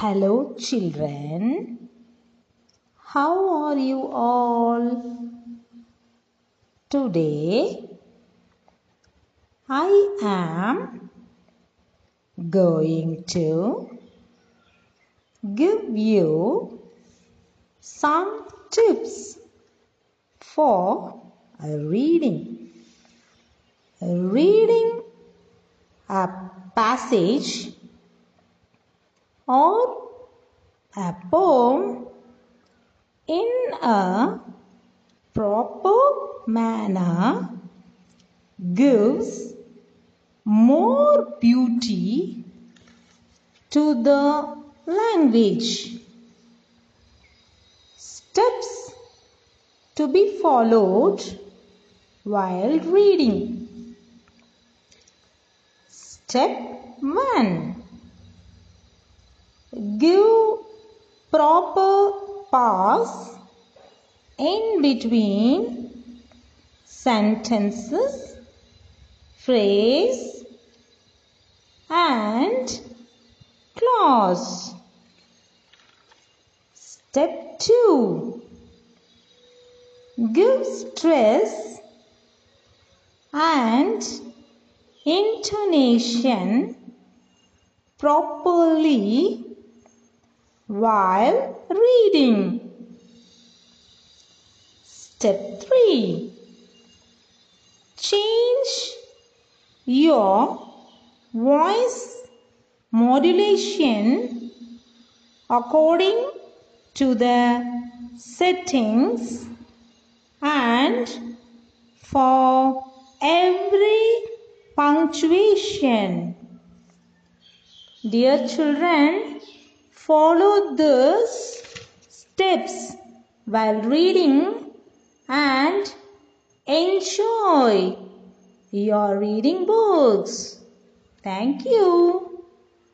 Hello, children. How are you all? Today, I am going to give you some tips for reading. Reading a passage or a poem in a proper manner gives more beauty to the language. Steps to be followed while reading. Step 1 Give proper pause in between sentences, phrase and clause. Step 2 Give stress and intonation properly while reading. Step 3 Change your voice modulation according to the settings and for every punctuation. Dear children, follow these steps while reading and enjoy your reading books. Thank you.